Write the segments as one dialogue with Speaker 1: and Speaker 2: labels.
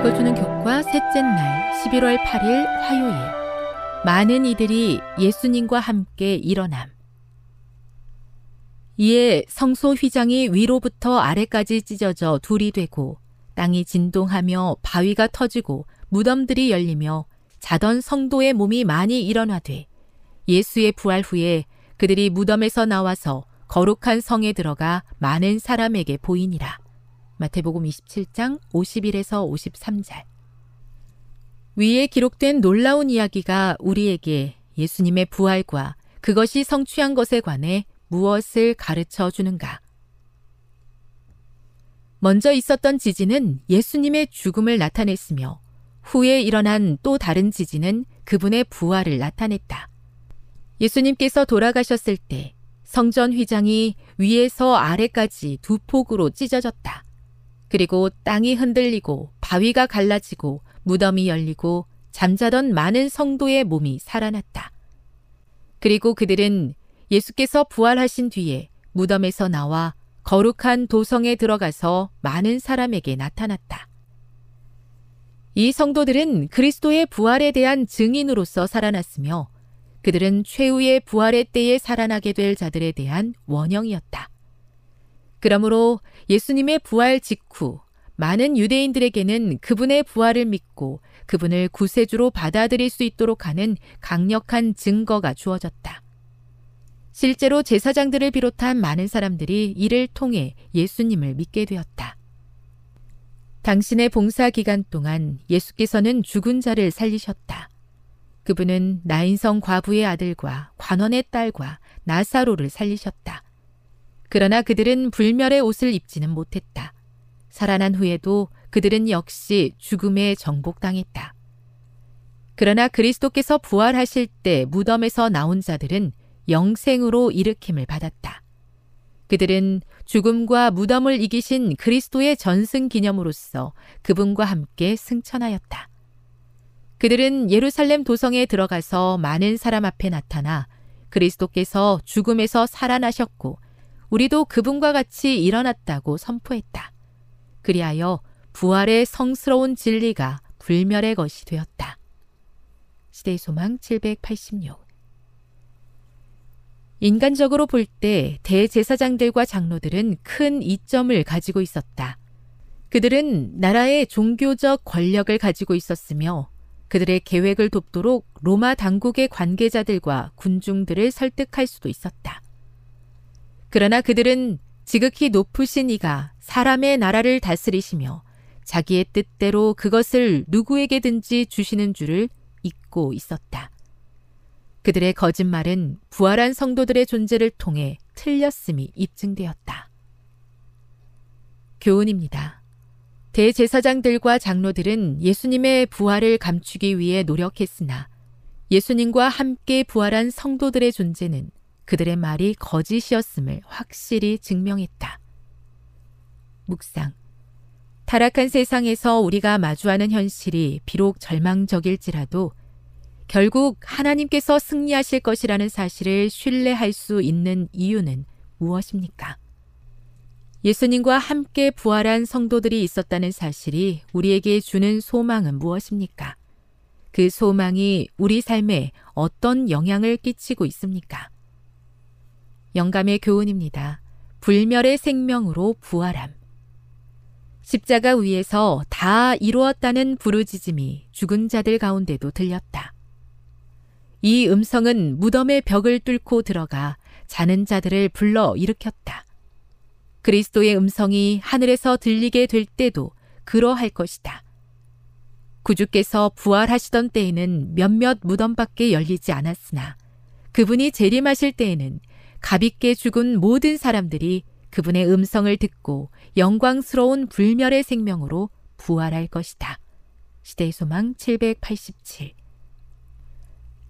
Speaker 1: 읽어주는 교과 셋째 날 11월 8일 화요일 많은 이들이 예수님과 함께 일어남 이에 성소 휘장이 위로부터 아래까지 찢어져 둘이 되고 땅이 진동하며 바위가 터지고 무덤들이 열리며 자던 성도의 몸이 많이 일어나되 예수의 부활 후에 그들이 무덤에서 나와서 거룩한 성에 들어가 많은 사람에게 보이니라. 마태복음 27장 51에서 53절. 위에 기록된 놀라운 이야기가 우리에게 예수님의 부활과 그것이 성취한 것에 관해 무엇을 가르쳐 주는가? 먼저 있었던 지진은 예수님의 죽음을 나타냈으며 후에 일어난 또 다른 지진은 그분의 부활을 나타냈다. 예수님께서 돌아가셨을 때 성전 휘장이 위에서 아래까지 두 폭으로 찢어졌다. 그리고 땅이 흔들리고 바위가 갈라지고 무덤이 열리고 잠자던 많은 성도의 몸이 살아났다. 그리고 그들은 예수께서 부활하신 뒤에 무덤에서 나와 거룩한 도성에 들어가서 많은 사람에게 나타났다. 이 성도들은 그리스도의 부활에 대한 증인으로서 살아났으며 그들은 최후의 부활의 때에 살아나게 될 자들에 대한 원형이었다. 그러므로 예수님의 부활 직후 많은 유대인들에게는 그분의 부활을 믿고 그분을 구세주로 받아들일 수 있도록 하는 강력한 증거가 주어졌다. 실제로 제사장들을 비롯한 많은 사람들이 이를 통해 예수님을 믿게 되었다. 당신의 봉사 기간 동안 예수께서는 죽은 자를 살리셨다. 그분은 나인성 과부의 아들과 관원의 딸과 나사로를 살리셨다. 그러나 그들은 불멸의 옷을 입지는 못했다. 살아난 후에도 그들은 역시 죽음에 정복당했다. 그러나 그리스도께서 부활하실 때 무덤에서 나온 자들은 영생으로 일으킴을 받았다. 그들은 죽음과 무덤을 이기신 그리스도의 전승 기념으로서 그분과 함께 승천하였다. 그들은 예루살렘 도성에 들어가서 많은 사람 앞에 나타나 그리스도께서 죽음에서 살아나셨고 우리도 그분과 같이 일어났다고 선포했다. 그리하여 부활의 성스러운 진리가 불멸의 것이 되었다. 시대 소망 786 인간적으로 볼 때 대제사장들과 장로들은 큰 이점을 가지고 있었다. 그들은 나라의 종교적 권력을 가지고 있었으며 그들의 계획을 돕도록 로마 당국의 관계자들과 군중들을 설득할 수도 있었다. 그러나 그들은 지극히 높으신 이가 사람의 나라를 다스리시며 자기의 뜻대로 그것을 누구에게든지 주시는 줄을 잊고 있었다. 그들의 거짓말은 부활한 성도들의 존재를 통해 틀렸음이 입증되었다. 교훈입니다. 대제사장들과 장로들은 예수님의 부활을 감추기 위해 노력했으나 예수님과 함께 부활한 성도들의 존재는 그들의 말이 거짓이었음을 확실히 증명했다. 묵상. 타락한 세상에서 우리가 마주하는 현실이 비록 절망적일지라도 결국 하나님께서 승리하실 것이라는 사실을 신뢰할 수 있는 이유는 무엇입니까? 예수님과 함께 부활한 성도들이 있었다는 사실이 우리에게 주는 소망은 무엇입니까? 그 소망이 우리 삶에 어떤 영향을 끼치고 있습니까? 영감의 교훈입니다. 불멸의 생명으로 부활함. 십자가 위에서 다 이루었다는 부르짖음이 죽은 자들 가운데도 들렸다. 이 음성은 무덤의 벽을 뚫고 들어가 자는 자들을 불러 일으켰다. 그리스도의 음성이 하늘에서 들리게 될 때도 그러할 것이다. 구주께서 부활하시던 때에는 몇몇 무덤밖에 열리지 않았으나 그분이 재림하실 때에는 가볍게 죽은 모든 사람들이 그분의 음성을 듣고 영광스러운 불멸의 생명으로 부활할 것이다. 시대의 소망 787.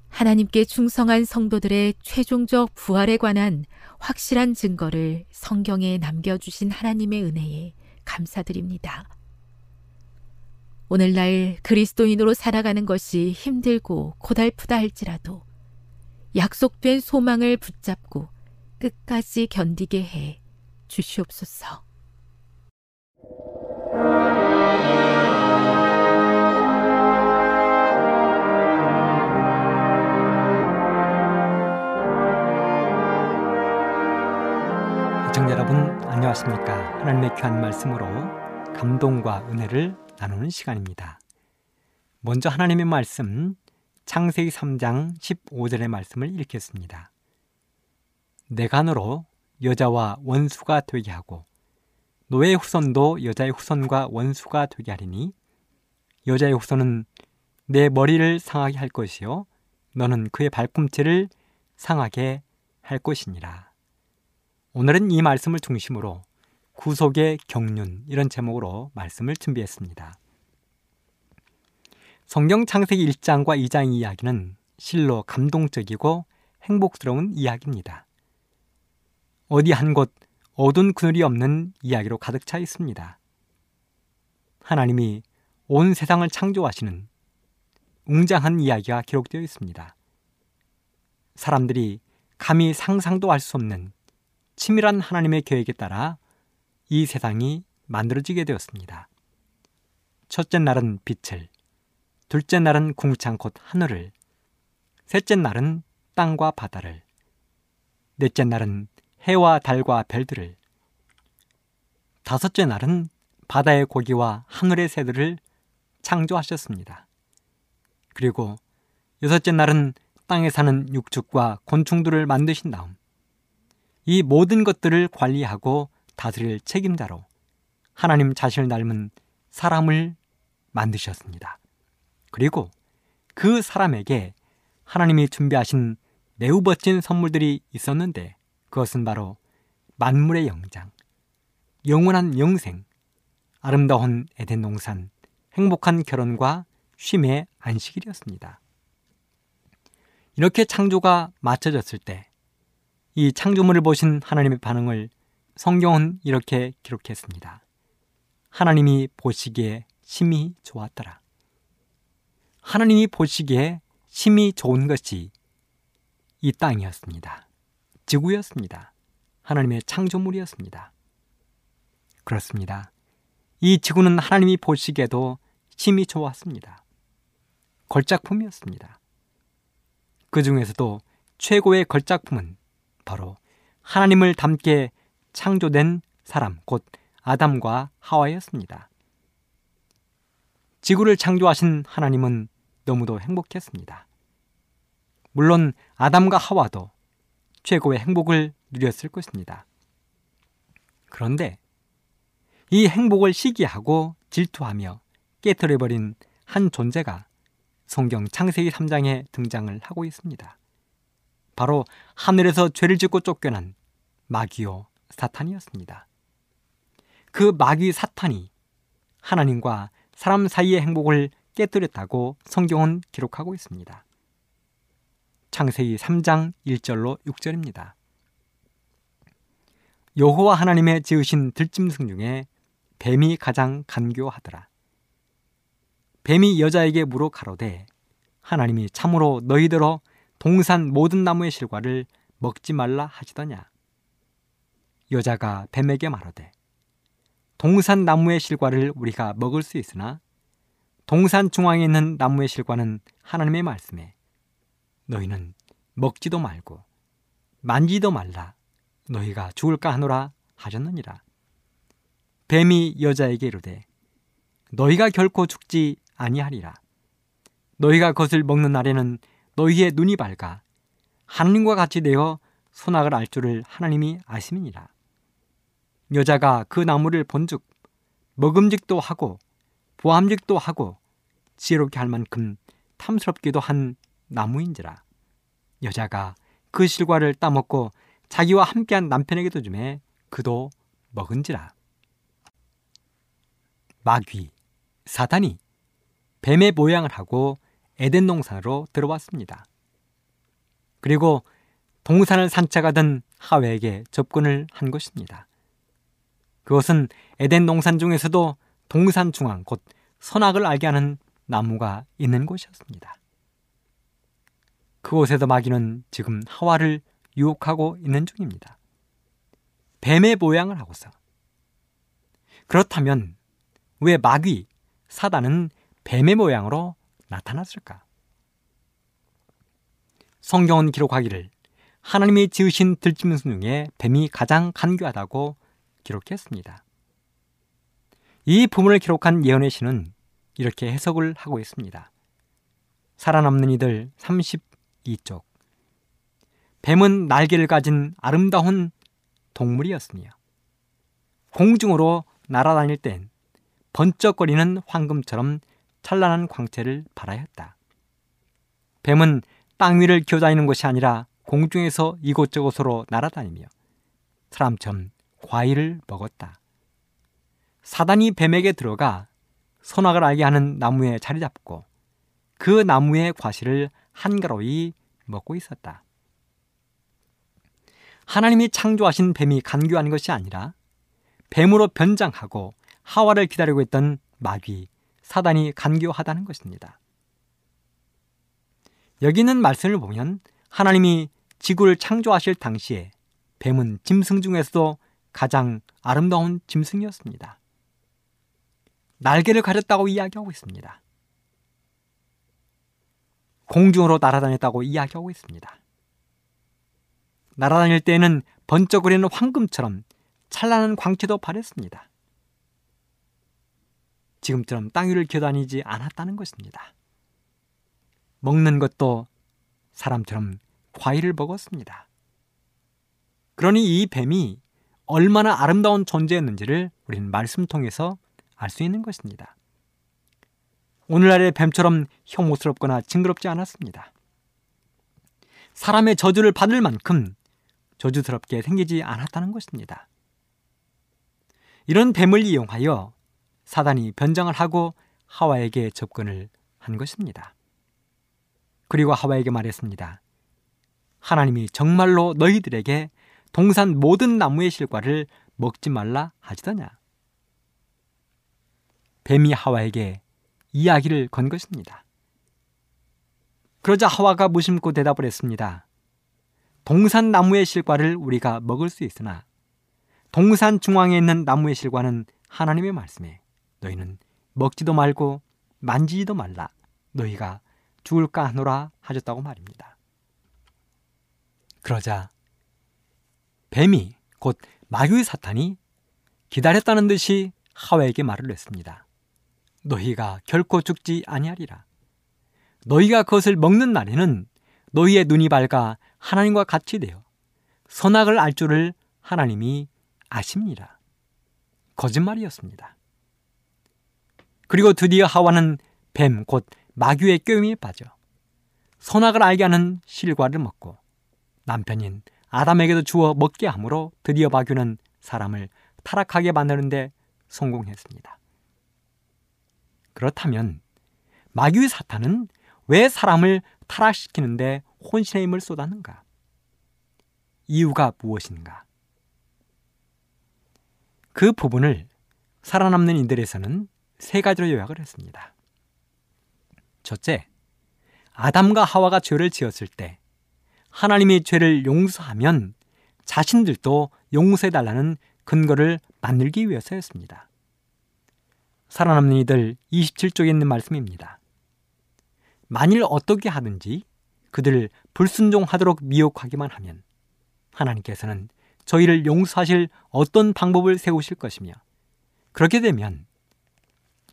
Speaker 1: 하나님께 충성한 성도들의 최종적 부활에 관한 확실한 증거를 성경에 남겨주신 하나님의 은혜에 감사드립니다. 오늘날 그리스도인으로 살아가는 것이 힘들고 고달프다 할지라도 약속된 소망을 붙잡고 끝까지 견디게 해 주시옵소서.
Speaker 2: 시청자 여러분 안녕하십니까 하나님의 귀한 말씀으로 감동과 은혜를 나누는 시간입니다 먼저 하나님의 말씀 창세기 3장 15절의 말씀을 읽겠습니다 내간으로 여자와 원수가 되게 하고 노예 후손도 여자의 후손과 원수가 되게 하리니 여자의 후손은 내 머리를 상하게 할 것이요 너는 그의 발꿈치를 상하게 할 것이니라. 오늘은 이 말씀을 중심으로 구속의 경륜 이런 제목으로 말씀을 준비했습니다. 성경 창세기 1장과 2장 이야기는 실로 감동적이고 행복스러운 이야기입니다. 어디 한 곳 어두운 그늘이 없는 이야기로 가득 차 있습니다. 하나님이 온 세상을 창조하시는 웅장한 이야기가 기록되어 있습니다. 사람들이 감히 상상도 할 수 없는 치밀한 하나님의 계획에 따라 이 세상이 만들어지게 되었습니다. 첫째 날은 빛을, 둘째 날은 궁창 곧 하늘을, 셋째 날은 땅과 바다를, 넷째 날은 해와 달과 별들을 다섯째 날은 바다의 고기와 하늘의 새들을 창조하셨습니다. 그리고 여섯째 날은 땅에 사는 육축과 곤충들을 만드신 다음 이 모든 것들을 관리하고 다스릴 책임자로 하나님 자신을 닮은 사람을 만드셨습니다. 그리고 그 사람에게 하나님이 준비하신 매우 멋진 선물들이 있었는데 그것은 바로 만물의 영장, 영원한 영생, 아름다운 에덴 농산, 행복한 결혼과 쉼의 안식일이었습니다. 이렇게 창조가 맞춰졌을 때 이 창조물을 보신 하나님의 반응을 성경은 이렇게 기록했습니다. 하나님이 보시기에 심히 좋았더라. 하나님이 보시기에 심히 좋은 것이 이 땅이었습니다. 지구였습니다. 하나님의 창조물이었습니다. 그렇습니다. 이 지구는 하나님이 보시기에도 힘이 좋았습니다. 걸작품이었습니다. 그 중에서도 최고의 걸작품은 바로 하나님을 닮게 창조된 사람, 곧 아담과 하와였습니다. 지구를 창조하신 하나님은 너무도 행복했습니다. 물론 아담과 하와도 최고의 행복을 누렸을 것입니다. 그런데 이 행복을 시기하고 질투하며 깨뜨려버린 한 존재가 성경 창세기 3장에 등장을 하고 있습니다. 바로 하늘에서 죄를 짓고 쫓겨난 마귀요 사탄이었습니다. 그 마귀 사탄이 하나님과 사람 사이의 행복을 깨뜨렸다고 성경은 기록하고 있습니다. 창세기 3장 1절로 6절입니다. 여호와 하나님의 지으신 들짐승 중에 뱀이 가장 간교하더라. 뱀이 여자에게 물어 가로되 하나님이 참으로 너희더러 동산 모든 나무의 실과를 먹지 말라 하시더냐. 여자가 뱀에게 말하되 동산 나무의 실과를 우리가 먹을 수 있으나 동산 중앙에 있는 나무의 실과는 하나님의 말씀에 너희는 먹지도 말고 만지도 말라 너희가 죽을까 하노라 하셨느니라 뱀이 여자에게 이르되 너희가 결코 죽지 아니하리라 너희가 것을 먹는 날에는 너희의 눈이 밝아 하나님과 같이 되어 선악을 알 줄을 하나님이 아심이니라 여자가 그 나무를 본즉 먹음직도 하고 보암직도 하고 지혜롭게 할 만큼 탐스럽기도 한 나무인지라 여자가 그 실과를 따먹고 자기와 함께한 남편에게도 주매 그도 먹은지라 마귀 사단이 뱀의 모양을 하고 에덴 농산으로 들어왔습니다. 그리고 동산을 산책하던 하웨에게 접근을 한 것입니다. 그것은 에덴 농산 중에서도 동산 중앙 곧 선악을 알게 하는 나무가 있는 곳이었습니다. 그곳에서 마귀는 지금 하와를 유혹하고 있는 중입니다. 뱀의 모양을 하고서. 그렇다면 왜 마귀, 사단은 뱀의 모양으로 나타났을까? 성경은 기록하기를 하나님이 지으신 들짐승 중에 뱀이 가장 간교하다고 기록했습니다. 이 부분을 기록한 예언의 시는 이렇게 해석을 하고 있습니다. 살아남는 이들 이쪽. 뱀은 날개를 가진 아름다운 동물이었으며 공중으로 날아다닐 땐 번쩍거리는 황금처럼 찬란한 광채를 발하였다. 뱀은 땅 위를 기어다니는 것이 아니라 공중에서 이곳저곳으로 날아다니며 사람처럼 과일을 먹었다. 사단이 뱀에게 들어가 선악을 알게 하는 나무에 자리 잡고 그 나무의 과실을 한가로이 먹고 있었다. 하나님이 창조하신 뱀이 간교한 것이 아니라 뱀으로 변장하고 하와를 기다리고 있던 마귀, 사단이 간교하다는 것입니다. 여기 있는 말씀을 보면 하나님이 지구를 창조하실 당시에 뱀은 짐승 중에서도 가장 아름다운 짐승이었습니다. 날개를 가렸다고 이야기하고 있습니다. 공중으로 날아다녔다고 이야기하고 있습니다. 날아다닐 때에는 번쩍거리는 황금처럼 찬란한 광채도 발했습니다. 지금처럼 땅 위를 기어다니지 않았다는 것입니다. 먹는 것도 사람처럼 과일을 먹었습니다. 그러니 이 뱀이 얼마나 아름다운 존재였는지를 우리는 말씀 통해서 알 수 있는 것입니다. 오늘날의 뱀처럼 혐오스럽거나 징그럽지 않았습니다. 사람의 저주를 받을 만큼 저주스럽게 생기지 않았다는 것입니다. 이런 뱀을 이용하여 사단이 변장을 하고 하와에게 접근을 한 것입니다. 그리고 하와에게 말했습니다. 하나님이 정말로 너희들에게 동산 모든 나무의 실과를 먹지 말라 하시더냐? 뱀이 하와에게 이야기를 건 것입니다. 그러자 하와가 무심코 대답을 했습니다. 동산 나무의 실과를 우리가 먹을 수 있으나 동산 중앙에 있는 나무의 실과는 하나님의 말씀에 너희는 먹지도 말고 만지지도 말라 너희가 죽을까 하노라 하셨다고 말입니다. 그러자 뱀이 곧 마귀 사탄이 기다렸다는 듯이 하와에게 말을 했습니다. 너희가 결코 죽지 아니하리라. 너희가 그것을 먹는 날에는 너희의 눈이 밝아 하나님과 같이 되어 선악을 알 줄을 하나님이 아십니다. 거짓말이었습니다. 그리고 드디어 하와는 뱀, 곧 마귀의 꾀임에 빠져 선악을 알게 하는 실과를 먹고 남편인 아담에게도 주어 먹게 하므로 드디어 마귀는 사람을 타락하게 만드는데 성공했습니다. 그렇다면 마귀의 사탄은 왜 사람을 타락시키는데 혼신의 힘을 쏟았는가? 이유가 무엇인가? 그 부분을 살아남는 이들에서는 세 가지로 요약을 했습니다. 첫째, 아담과 하와가 죄를 지었을 때 하나님이 죄를 용서하면 자신들도 용서해달라는 근거를 만들기 위해서였습니다. 살아남는 이들 27쪽에 있는 말씀입니다. 만일 어떻게 하든지 그들을 불순종하도록 미혹하기만 하면 하나님께서는 저희를 용서하실 어떤 방법을 세우실 것이며 그렇게 되면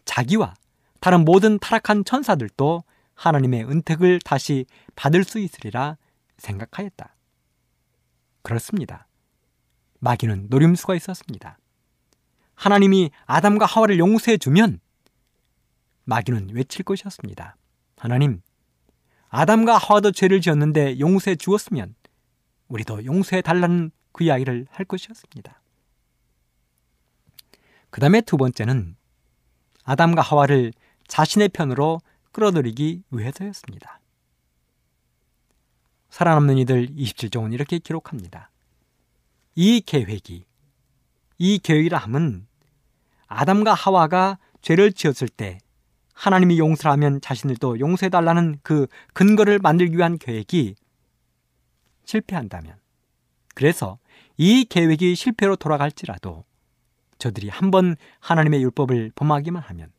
Speaker 2: 자기와 다른 모든 타락한 천사들도 하나님의 은택을 다시 받을 수 있으리라 생각하였다. 그렇습니다. 마귀는 노림수가 있었습니다. 하나님이 아담과 하와를 용서해 주면 마귀는 외칠 것이었습니다. 하나님, 아담과 하와도 죄를 지었는데 용서해 주었으면 우리도 용서해 달라는 그 이야기를 할 것이었습니다. 그 다음에 두 번째는 아담과 하와를 자신의 편으로 끌어들이기 위해서였습니다. 살아남는 이들 27종은 이렇게 기록합니다. 이 계획이 이게라함은 아담과 하와가 죄를 지었을 때 하나님이 용서 하면 자신들도 용서해달라는 그 근거를 만들기 위한 계획이 실패한다면 그래서 이 계획이 실패로 돌아갈지라도 저들이 한번 하나님의 율법을 범하기만 하면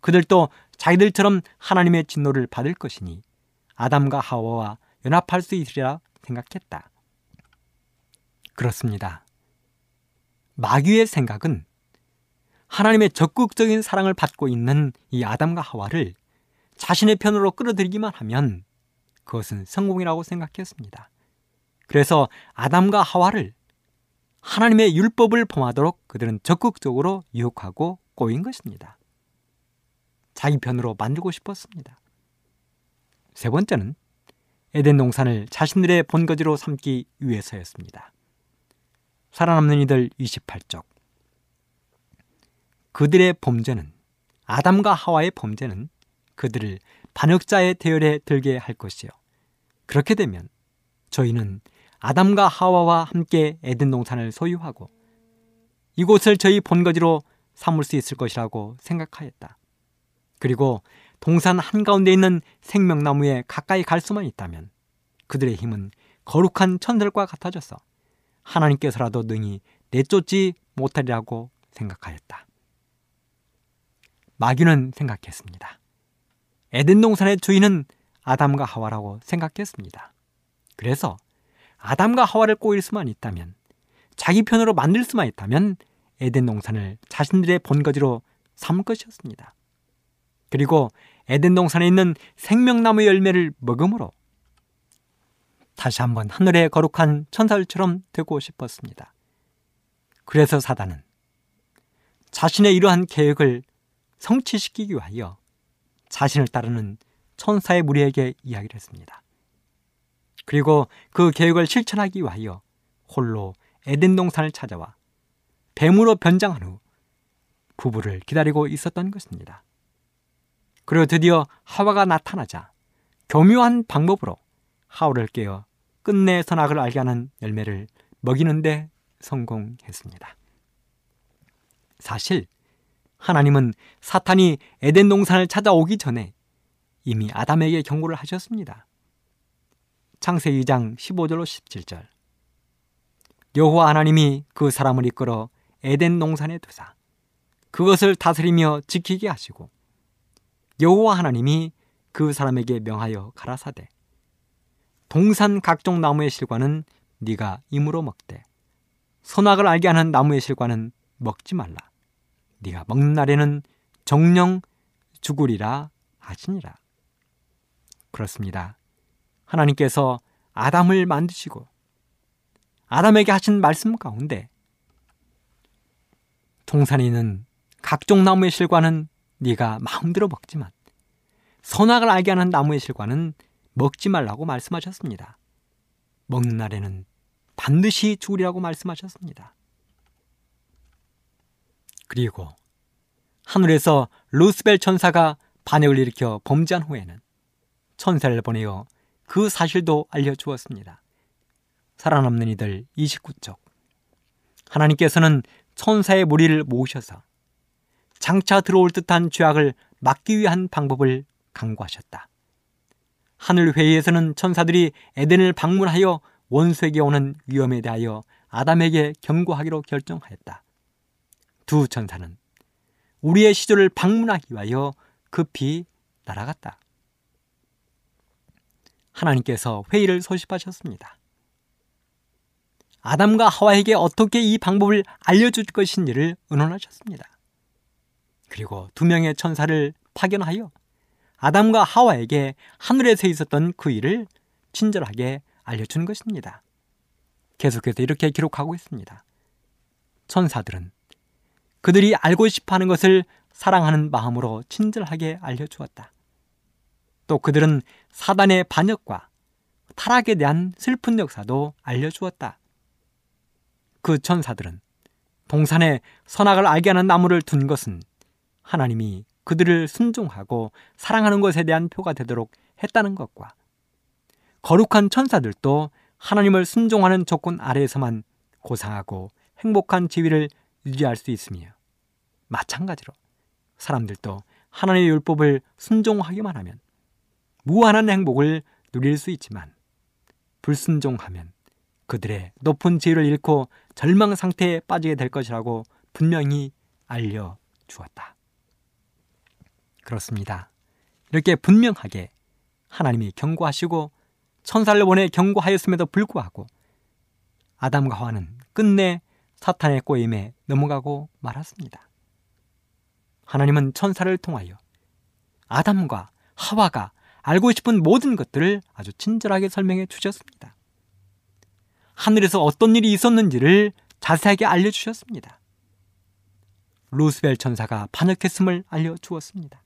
Speaker 2: 그들도 자기들처럼 하나님의 진노를 받을 것이니 아담과 하와와 연합할 수 있으리라 생각했다. 그렇습니다. 마귀의 생각은 하나님의 적극적인 사랑을 받고 있는 이 아담과 하와를 자신의 편으로 끌어들이기만 하면 그것은 성공이라고 생각했습니다. 그래서 아담과 하와를 하나님의 율법을 범하도록 그들은 적극적으로 유혹하고 꼬인 것입니다. 자기 편으로 만들고 싶었습니다. 세 번째는 에덴 농산을 자신들의 본거지로 삼기 위해서였습니다. 살아남는 이들 28쪽. 그들의 범죄는 아담과 하와의 범죄는 그들을 반역자의 대열에 들게 할 것이요. 그렇게 되면 저희는 아담과 하와와 함께 에덴 동산을 소유하고 이곳을 저희 본거지로 삼을 수 있을 것이라고 생각하였다. 그리고 동산 한가운데 있는 생명나무에 가까이 갈 수만 있다면 그들의 힘은 거룩한 천들과 같아졌어. 하나님께서라도 능히 내쫓지 못하리라고 생각하였다. 마귀는 생각했습니다. 에덴 동산의 주인은 아담과 하와라고 생각했습니다. 그래서 아담과 하와를 꼬일 수만 있다면 자기 편으로 만들 수만 있다면 에덴 동산을 자신들의 본거지로 삼 것이었습니다. 그리고 에덴 동산에 있는 생명나무 열매를 먹음으로 다시 한번 하늘에 거룩한 천사들처럼 되고 싶었습니다. 그래서 사단은 자신의 이러한 계획을 성취시키기 위하여 자신을 따르는 천사의 무리에게 이야기를 했습니다. 그리고 그 계획을 실천하기 위하여 홀로 에덴 동산을 찾아와 뱀으로 변장한 후 부부를 기다리고 있었던 것입니다. 그리고 드디어 하와가 나타나자 교묘한 방법으로 하울을 깨어 끝내 선악을 알게 하는 열매를 먹이는데 성공했습니다. 사실 하나님은 사탄이 에덴 동산을 찾아오기 전에 이미 아담에게 경고를 하셨습니다. 창세기 2장 15절로 17절. 여호와 하나님이 그 사람을 이끌어 에덴 농산에 두사 그것을 다스리며 지키게 하시고 여호와 하나님이 그 사람에게 명하여 가라사대 동산 각종 나무의 실과는 네가 임으로 먹되 선악을 알게 하는 나무의 실과는 먹지 말라. 네가 먹는 날에는 정령 죽으리라 하시니라. 그렇습니다. 하나님께서 아담을 만드시고 아담에게 하신 말씀 가운데 동산에 는 각종 나무의 실과는 네가 마음대로 먹지만 선악을 알게 하는 나무의 실과는 먹지 말라고 말씀하셨습니다. 먹는 날에는 반드시 죽으리라고 말씀하셨습니다. 그리고 하늘에서 루스벨 천사가 반역을 일으켜 범죄한 후에는 천사를 보내어 그 사실도 알려주었습니다. 살아남는 이들 29쪽. 하나님께서는 천사의 무리를 모으셔서 장차 들어올 듯한 죄악을 막기 위한 방법을 강구하셨다. 하늘 회의에서는 천사들이 에덴을 방문하여 원수에게 오는 위험에 대하여 아담에게 경고하기로 결정하였다. 두 천사는 우리의 시조를 방문하기 위하여 급히 날아갔다. 하나님께서 회의를 소집하셨습니다. 아담과 하와에게 어떻게 이 방법을 알려줄 것인지를 의논하셨습니다. 그리고 두 명의 천사를 파견하여 아담과 하와에게 하늘에서 있었던 그 일을 친절하게 알려준 것입니다. 계속해서 이렇게 기록하고 있습니다. 천사들은 그들이 알고 싶어 하는 것을 사랑하는 마음으로 친절하게 알려주었다. 또 그들은 사단의 반역과 타락에 대한 슬픈 역사도 알려주었다. 그 천사들은 동산에 선악을 알게 하는 나무를 둔 것은 하나님이 그들을 순종하고 사랑하는 것에 대한 표가 되도록 했다는 것과 거룩한 천사들도 하나님을 순종하는 조건 아래에서만 고상하고 행복한 지위를 유지할 수 있으며 마찬가지로 사람들도 하나님의 율법을 순종하기만 하면 무한한 행복을 누릴 수 있지만 불순종하면 그들의 높은 지위를 잃고 절망 상태에 빠지게 될 것이라고 분명히 알려 주었다. 그렇습니다. 이렇게 분명하게 하나님이 경고하시고 천사를 보내 경고하였음에도 불구하고 아담과 하와는 끝내 사탄의 꼬임에 넘어가고 말았습니다. 하나님은 천사를 통하여 아담과 하와가 알고 싶은 모든 것들을 아주 친절하게 설명해 주셨습니다. 하늘에서 어떤 일이 있었는지를 자세하게 알려주셨습니다. 루스벨 천사가 반역했음을 알려주었습니다.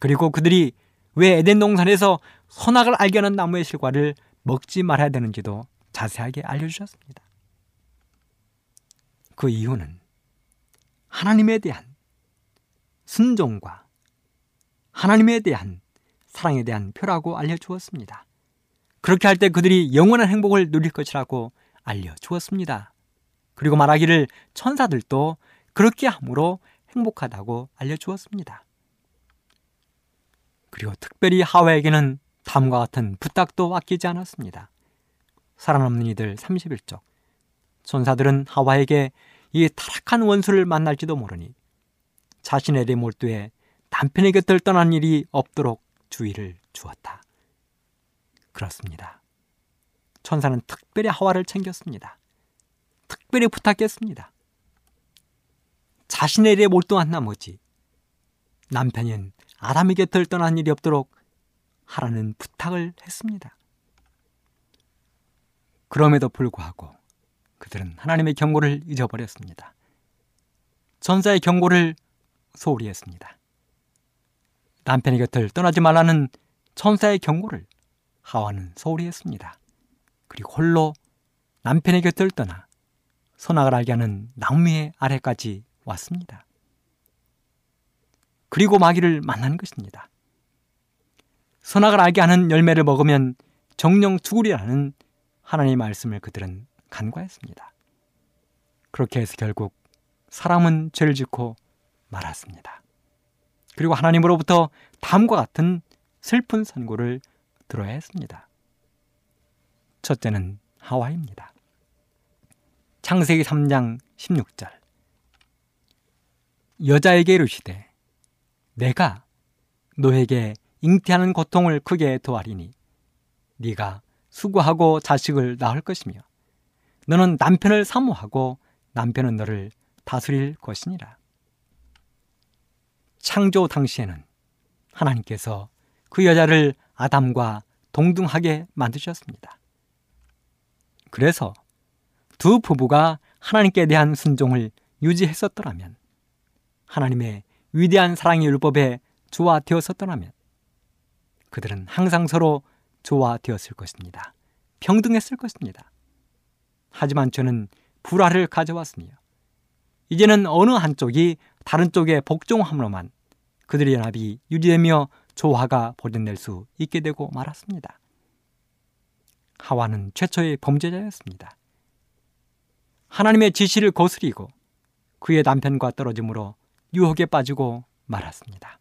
Speaker 2: 그리고 그들이 왜 에덴 동산에서 선악을 알게 하는 나무의 실과를 먹지 말아야 되는지도 자세하게 알려주셨습니다. 그 이유는 하나님에 대한 순종과 하나님에 대한 사랑에 대한 표라고 알려주었습니다. 그렇게 할 때 그들이 영원한 행복을 누릴 것이라고 알려주었습니다. 그리고 말하기를 천사들도 그렇게 함으로 행복하다고 알려주었습니다. 그리고 특별히 하와에게는 다음과 같은 부탁도 아끼지 않았습니다. 살아남는 이들 31쪽. 전사들은 하와에게 이 타락한 원수를 만날지도 모르니 자신의 일 몰두해 남편의 곁을 떠난 일이 없도록 주의를 주었다. 그렇습니다. 천사는 특별히 하와를 챙겼습니다. 특별히 부탁했습니다. 자신의 일에 몰두한 나머지 남편인 아람이 곁을 떠난 일이 없도록 하라는 부탁을 했습니다. 그럼에도 불구하고 그들은 하나님의 경고를 잊어버렸습니다. 전사의 경고를 소홀히 했습니다. 남편의 곁을 떠나지 말라는 천사의 경고를 하와는 소홀히 했습니다. 그리고 홀로 남편의 곁을 떠나 선악을 알게 하는 나무의 아래까지 왔습니다. 그리고 마귀를 만난 것입니다. 선악을 알게 하는 열매를 먹으면 정령 죽으리라는 하나님의 말씀을 그들은 간과했습니다. 그렇게 해서 결국 사람은 죄를 짓고 말았습니다. 그리고 하나님으로부터 다음과 같은 슬픈 선고를 들어야 했습니다. 첫째는 하와입니다. 창세기 3장 16절 여자에게 이르시되 내가 너에게 잉태하는 고통을 크게 도하리니 네가 수고하고 자식을 낳을 것이며 너는 남편을 사모하고 남편은 너를 다스릴 것이니라. 창조 당시에는 하나님께서 그 여자를 아담과 동등하게 만드셨습니다. 그래서 두 부부가 하나님께 대한 순종을 유지했었더라면 하나님의 위대한 사랑의 율법에 조화되었었더라면 그들은 항상 서로 조화되었을 것입니다. 평등했을 것입니다. 하지만 저는 불화를 가져왔으며 이제는 어느 한쪽이 다른 쪽의 복종함으로만 그들의 연합이 유지되며 조화가 보존될 수 있게 되고 말았습니다. 하와는 최초의 범죄자였습니다. 하나님의 지시를 거스리고 그의 남편과 떨어짐으로 유혹에 빠지고 말았습니다.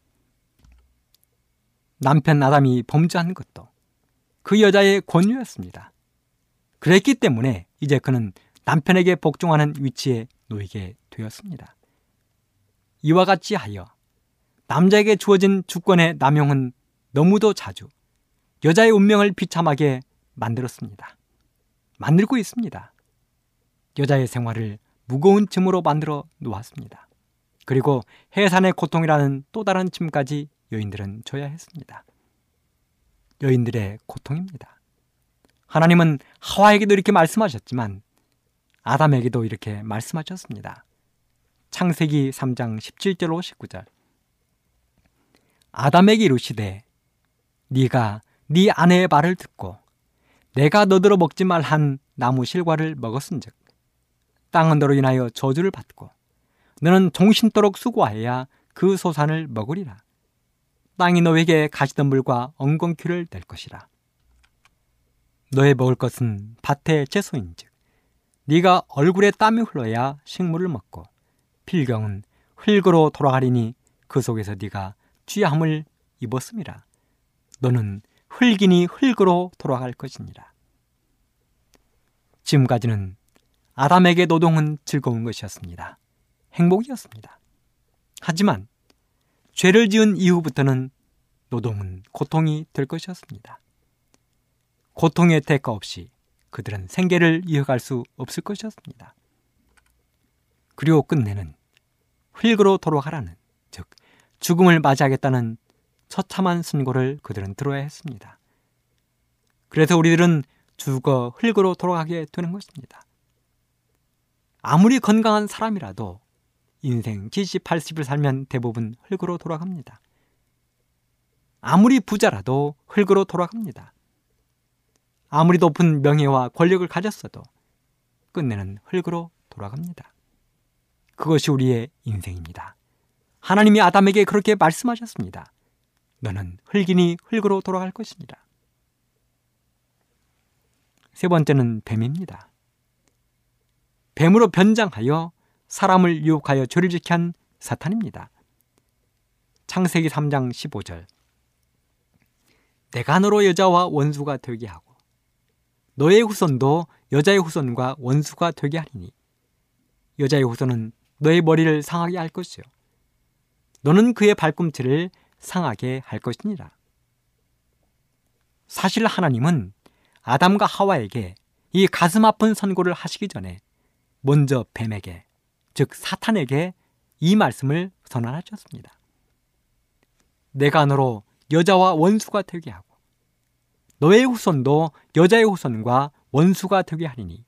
Speaker 2: 남편 아담이 범죄한 것도 그 여자의 권유였습니다. 그랬기 때문에 이제 그는 남편에게 복종하는 위치에 놓이게 되었습니다. 이와 같이 하여 남자에게 주어진 주권의 남용은 너무도 자주 여자의 운명을 비참하게 만들었습니다. 만들고 있습니다. 여자의 생활을 무거운 짐으로 만들어 놓았습니다. 그리고 해산의 고통이라는 또 다른 짐까지 여인들은 져야 했습니다. 여인들의 고통입니다. 하나님은 하와에게도 이렇게 말씀하셨지만 아담에게도 이렇게 말씀하셨습니다. 창세기 3장 17절로 9절 아담에게 이르시되 네가 네 아내의 말을 듣고 내가 너더러 먹지 말한 나무 실과를 먹었은즉 땅은 너로 인하여 저주를 받고 너는 정신도록 수고하여야 그 소산을 먹으리라. 땅이 너에게 가시던 물과 엉겅퀴를 낼 것이라. 너의 먹을 것은 밭의 채소인즉 네가 얼굴에 땀이 흘러야 식물을 먹고 필경은 흙으로 돌아가리니 그 속에서 네가 쥐함을 입었음이라. 너는 흙이니 흙으로 돌아갈 것이니라. 지금까지는 아담에게 노동은 즐거운 것이었습니다. 행복이었습니다. 하지만 죄를 지은 이후부터는 노동은 고통이 될 것이었습니다. 고통의 대가 없이 그들은 생계를 이어갈 수 없을 것이었습니다. 그리고 끝내는 흙으로 돌아가라는 즉 죽음을 맞이하겠다는 처참한 선고를 그들은 들어야 했습니다. 그래서 우리들은 죽어 흙으로 돌아가게 되는 것입니다. 아무리 건강한 사람이라도 인생 70, 80을 살면 대부분 흙으로 돌아갑니다. 아무리 부자라도 흙으로 돌아갑니다. 아무리 높은 명예와 권력을 가졌어도 끝내는 흙으로 돌아갑니다. 그것이 우리의 인생입니다. 하나님이 아담에게 그렇게 말씀하셨습니다. 너는 흙이니 흙으로 돌아갈 것입니다. 세 번째는 뱀입니다. 뱀으로 변장하여 사람을 유혹하여 죄를 지게 한 사탄입니다. 창세기 3장 15절 내가 너로 여자와 원수가 되게 하고 너의 후손도 여자의 후손과 원수가 되게 하리니 여자의 후손은 너의 머리를 상하게 할 것이요 너는 그의 발꿈치를 상하게 할 것이니라. 사실 하나님은 아담과 하와에게 이 가슴 아픈 선고를 하시기 전에 먼저 뱀에게 즉 사탄에게 이 말씀을 선언하셨습니다. 내가 너로 여자와 원수가 되게 하고 너의 후손도 여자의 후손과 원수가 되게 하리니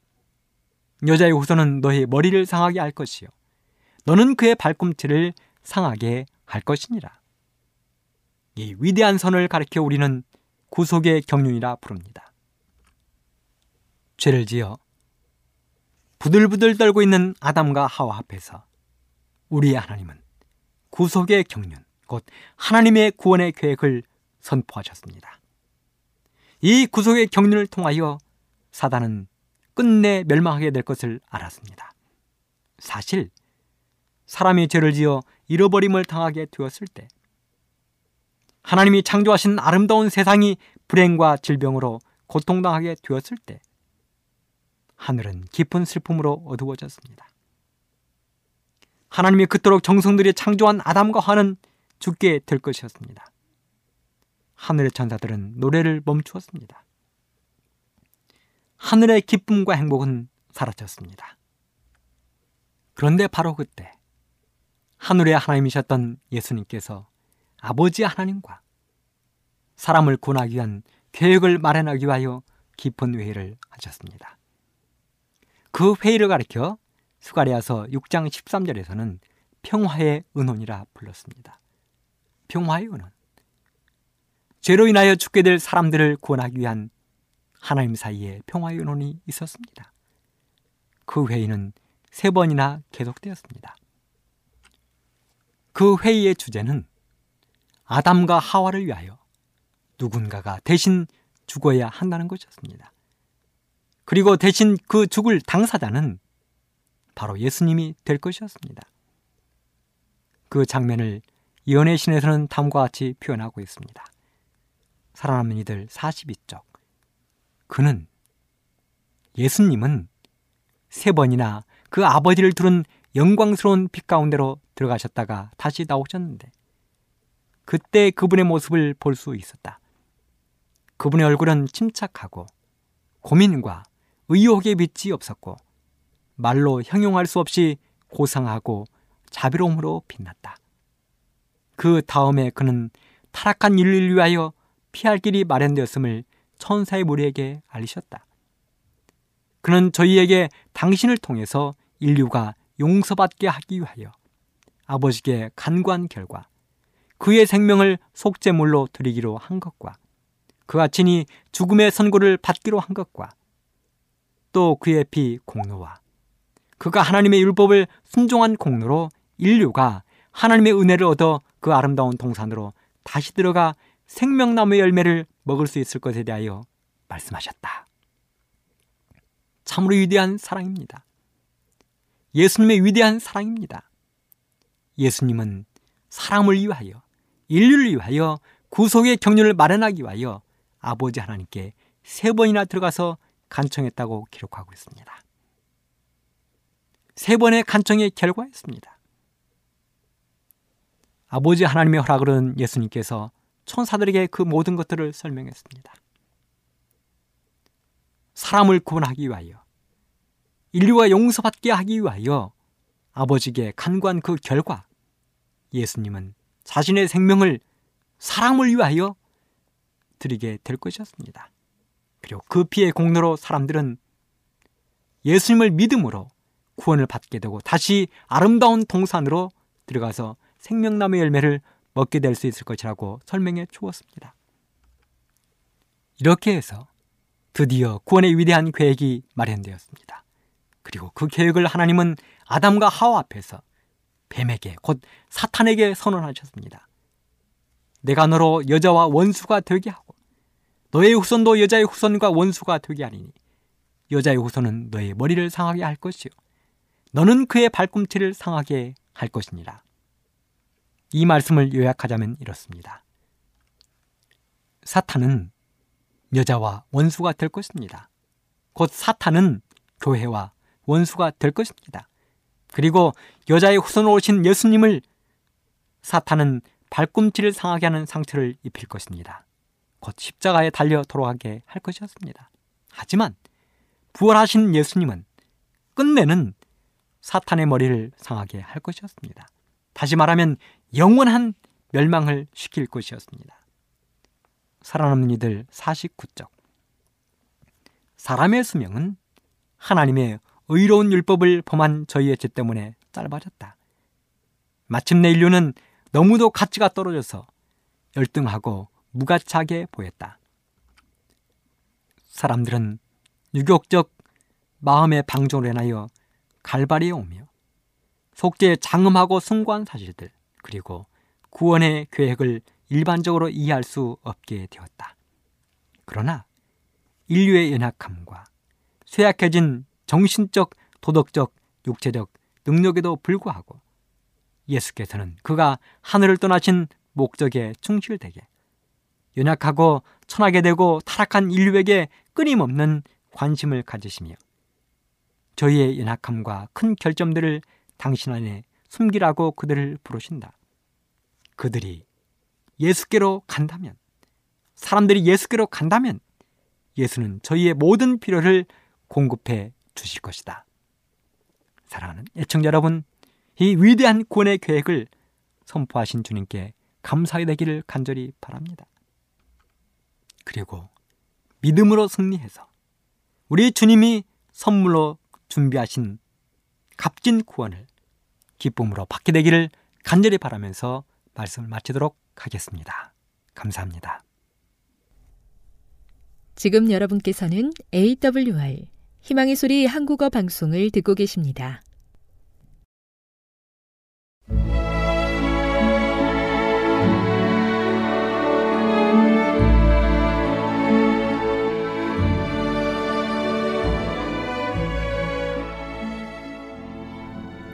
Speaker 2: 여자의 후손은 너의 머리를 상하게 할 것이요 너는 그의 발꿈치를 상하게 할 것이니라. 이 위대한 선을 가리켜 우리는 구속의 경륜이라 부릅니다. 죄를 지어 부들부들 떨고 있는 아담과 하와 앞에서 우리의 하나님은 구속의 경륜, 곧 하나님의 구원의 계획을 선포하셨습니다. 이 구속의 경륜을 통하여 사단은 끝내 멸망하게 될 것을 알았습니다. 사실 사람이 죄를 지어 잃어버림을 당하게 되었을 때 하나님이 창조하신 아름다운 세상이 불행과 질병으로 고통당하게 되었을 때 하늘은 깊은 슬픔으로 어두워졌습니다. 하나님이 그토록 정성들이 창조한 아담과 화는 죽게 될 것이었습니다. 하늘의 천사들은 노래를 멈추었습니다. 하늘의 기쁨과 행복은 사라졌습니다. 그런데 바로 그때 하늘의 하나님이셨던 예수님께서 아버지 하나님과 사람을 구원하기 위한 계획을 마련하기 위하여 깊은 회의를 하셨습니다. 그 회의를 가리켜 수가리아서 6장 13절에서는 평화의 은혼이라 불렀습니다. 평화의 은혼. 죄로 인하여 죽게 될 사람들을 구원하기 위한 하나님 사이에 평화의 은혼이 있었습니다. 그 회의는 세 번이나 계속되었습니다. 그 회의의 주제는 아담과 하와를 위하여 누군가가 대신 죽어야 한다는 것이었습니다. 그리고 대신 그 죽을 당사자는 바로 예수님이 될 것이었습니다. 그 장면을 연애 신에서는 다음과 같이 표현하고 있습니다. 살아남은 이들 42쪽. 그는 예수님은 세 번이나 그 아버지를 두른 영광스러운 빛 가운데로 들어가셨다가 다시 나오셨는데 그때 그분의 모습을 볼 수 있었다. 그분의 얼굴은 침착하고 고민과 의혹의 빛이 없었고 말로 형용할 수 없이 고상하고 자비로움으로 빛났다. 그 다음에 그는 타락한 인류를 위하여 피할 길이 마련되었음을 천사의 무리에게 알리셨다. 그는 저희에게 당신을 통해서 인류가 용서받게 하기 위하여 아버지께 간구한 결과 그의 생명을 속죄물로 드리기로 한 것과 그가 친히 죽음의 선고를 받기로 한 것과 또 그의 피 공로와 그가 하나님의 율법을 순종한 공로로 인류가 하나님의 은혜를 얻어 그 아름다운 동산으로 다시 들어가 생명나무 열매를 먹을 수 있을 것에 대하여 말씀하셨다. 참으로 위대한 사랑입니다. 예수님의 위대한 사랑입니다. 예수님은 사람을 위하여, 인류를 위하여 구속의 경륜을 마련하기 위하여 아버지 하나님께 세 번이나 들어가서 간청했다고 기록하고 있습니다. 세 번의 간청의 결과였습니다. 아버지 하나님의 허락으로 예수님께서 천사들에게 그 모든 것들을 설명했습니다. 사람을 구원하기 위하여, 인류와 용서받게 하기 위하여 아버지께 간구한 그 결과, 예수님은 자신의 생명을 사람을 위하여 드리게 될 것이었습니다. 그리고 그 피의 공로로 사람들은 예수님을 믿음으로 구원을 받게 되고 다시 아름다운 동산으로 들어가서 생명나무 열매를 먹게 될 수 있을 것이라고 설명해 주었습니다. 이렇게 해서 드디어 구원의 위대한 계획이 마련되었습니다. 그리고 그 계획을 하나님은 아담과 하와 앞에서 뱀에게 곧 사탄에게 선언하셨습니다. 내가 너로 여자와 원수가 되게 하고 너의 후손도 여자의 후손과 원수가 되게 하리니 여자의 후손은 너의 머리를 상하게 할 것이요 너는 그의 발꿈치를 상하게 할 것이니라. 이 말씀을 요약하자면 이렇습니다. 사탄은 여자와 원수가 될 것입니다. 곧 사탄은 교회와 원수가 될 것입니다. 그리고 여자의 후손으로 오신 예수님을 사탄은 발꿈치를 상하게 하는 상처를 입힐 것입니다. 곧 십자가에 달려도록 하게 할 것이었습니다. 하지만 부활하신 예수님은 끝내는 사탄의 머리를 상하게 할 것이었습니다. 다시 말하면 영원한 멸망을 시킬 것이었습니다. 살아남는 이들 49쪽. 사람의 수명은 하나님의 의로운 율법을 범한 저희의 죄 때문에 짧아졌다. 마침내 인류는 너무도 가치가 떨어져서 열등하고 무가차게 보였다. 사람들은 유격적 마음의 방종을인나여 갈바리에 오며 속죄 에 장음하고 숭고한 사실들 그리고 구원의 계획을 일반적으로 이해할 수 없게 되었다. 그러나 인류의 연약함과 쇠약해진 정신적, 도덕적, 육체적 능력에도 불구하고 예수께서는 그가 하늘을 떠나신 목적에 충실되게 연약하고 천하게 되고 타락한 인류에게 끊임없는 관심을 가지시며 저희의 연약함과 큰 결점들을 당신 안에 숨기라고 그들을 부르신다. 그들이 예수께로 간다면, 사람들이 예수께로 간다면 예수는 저희의 모든 필요를 공급해 주실 것이다. 사랑하는 애청자 여러분, 이 위대한 구원의 계획을 선포하신 주님께 감사의 되기를 간절히 바랍니다. 그리고 믿음으로 승리해서 우리 주님이 선물로 준비하신 값진 구원을 기쁨으로 받게 되기를 간절히 바라면서 말씀을 마치도록 하겠습니다. 감사합니다.
Speaker 1: 지금 여러분께서는 AWR 희망의 소리 한국어 방송을 듣고 계십니다.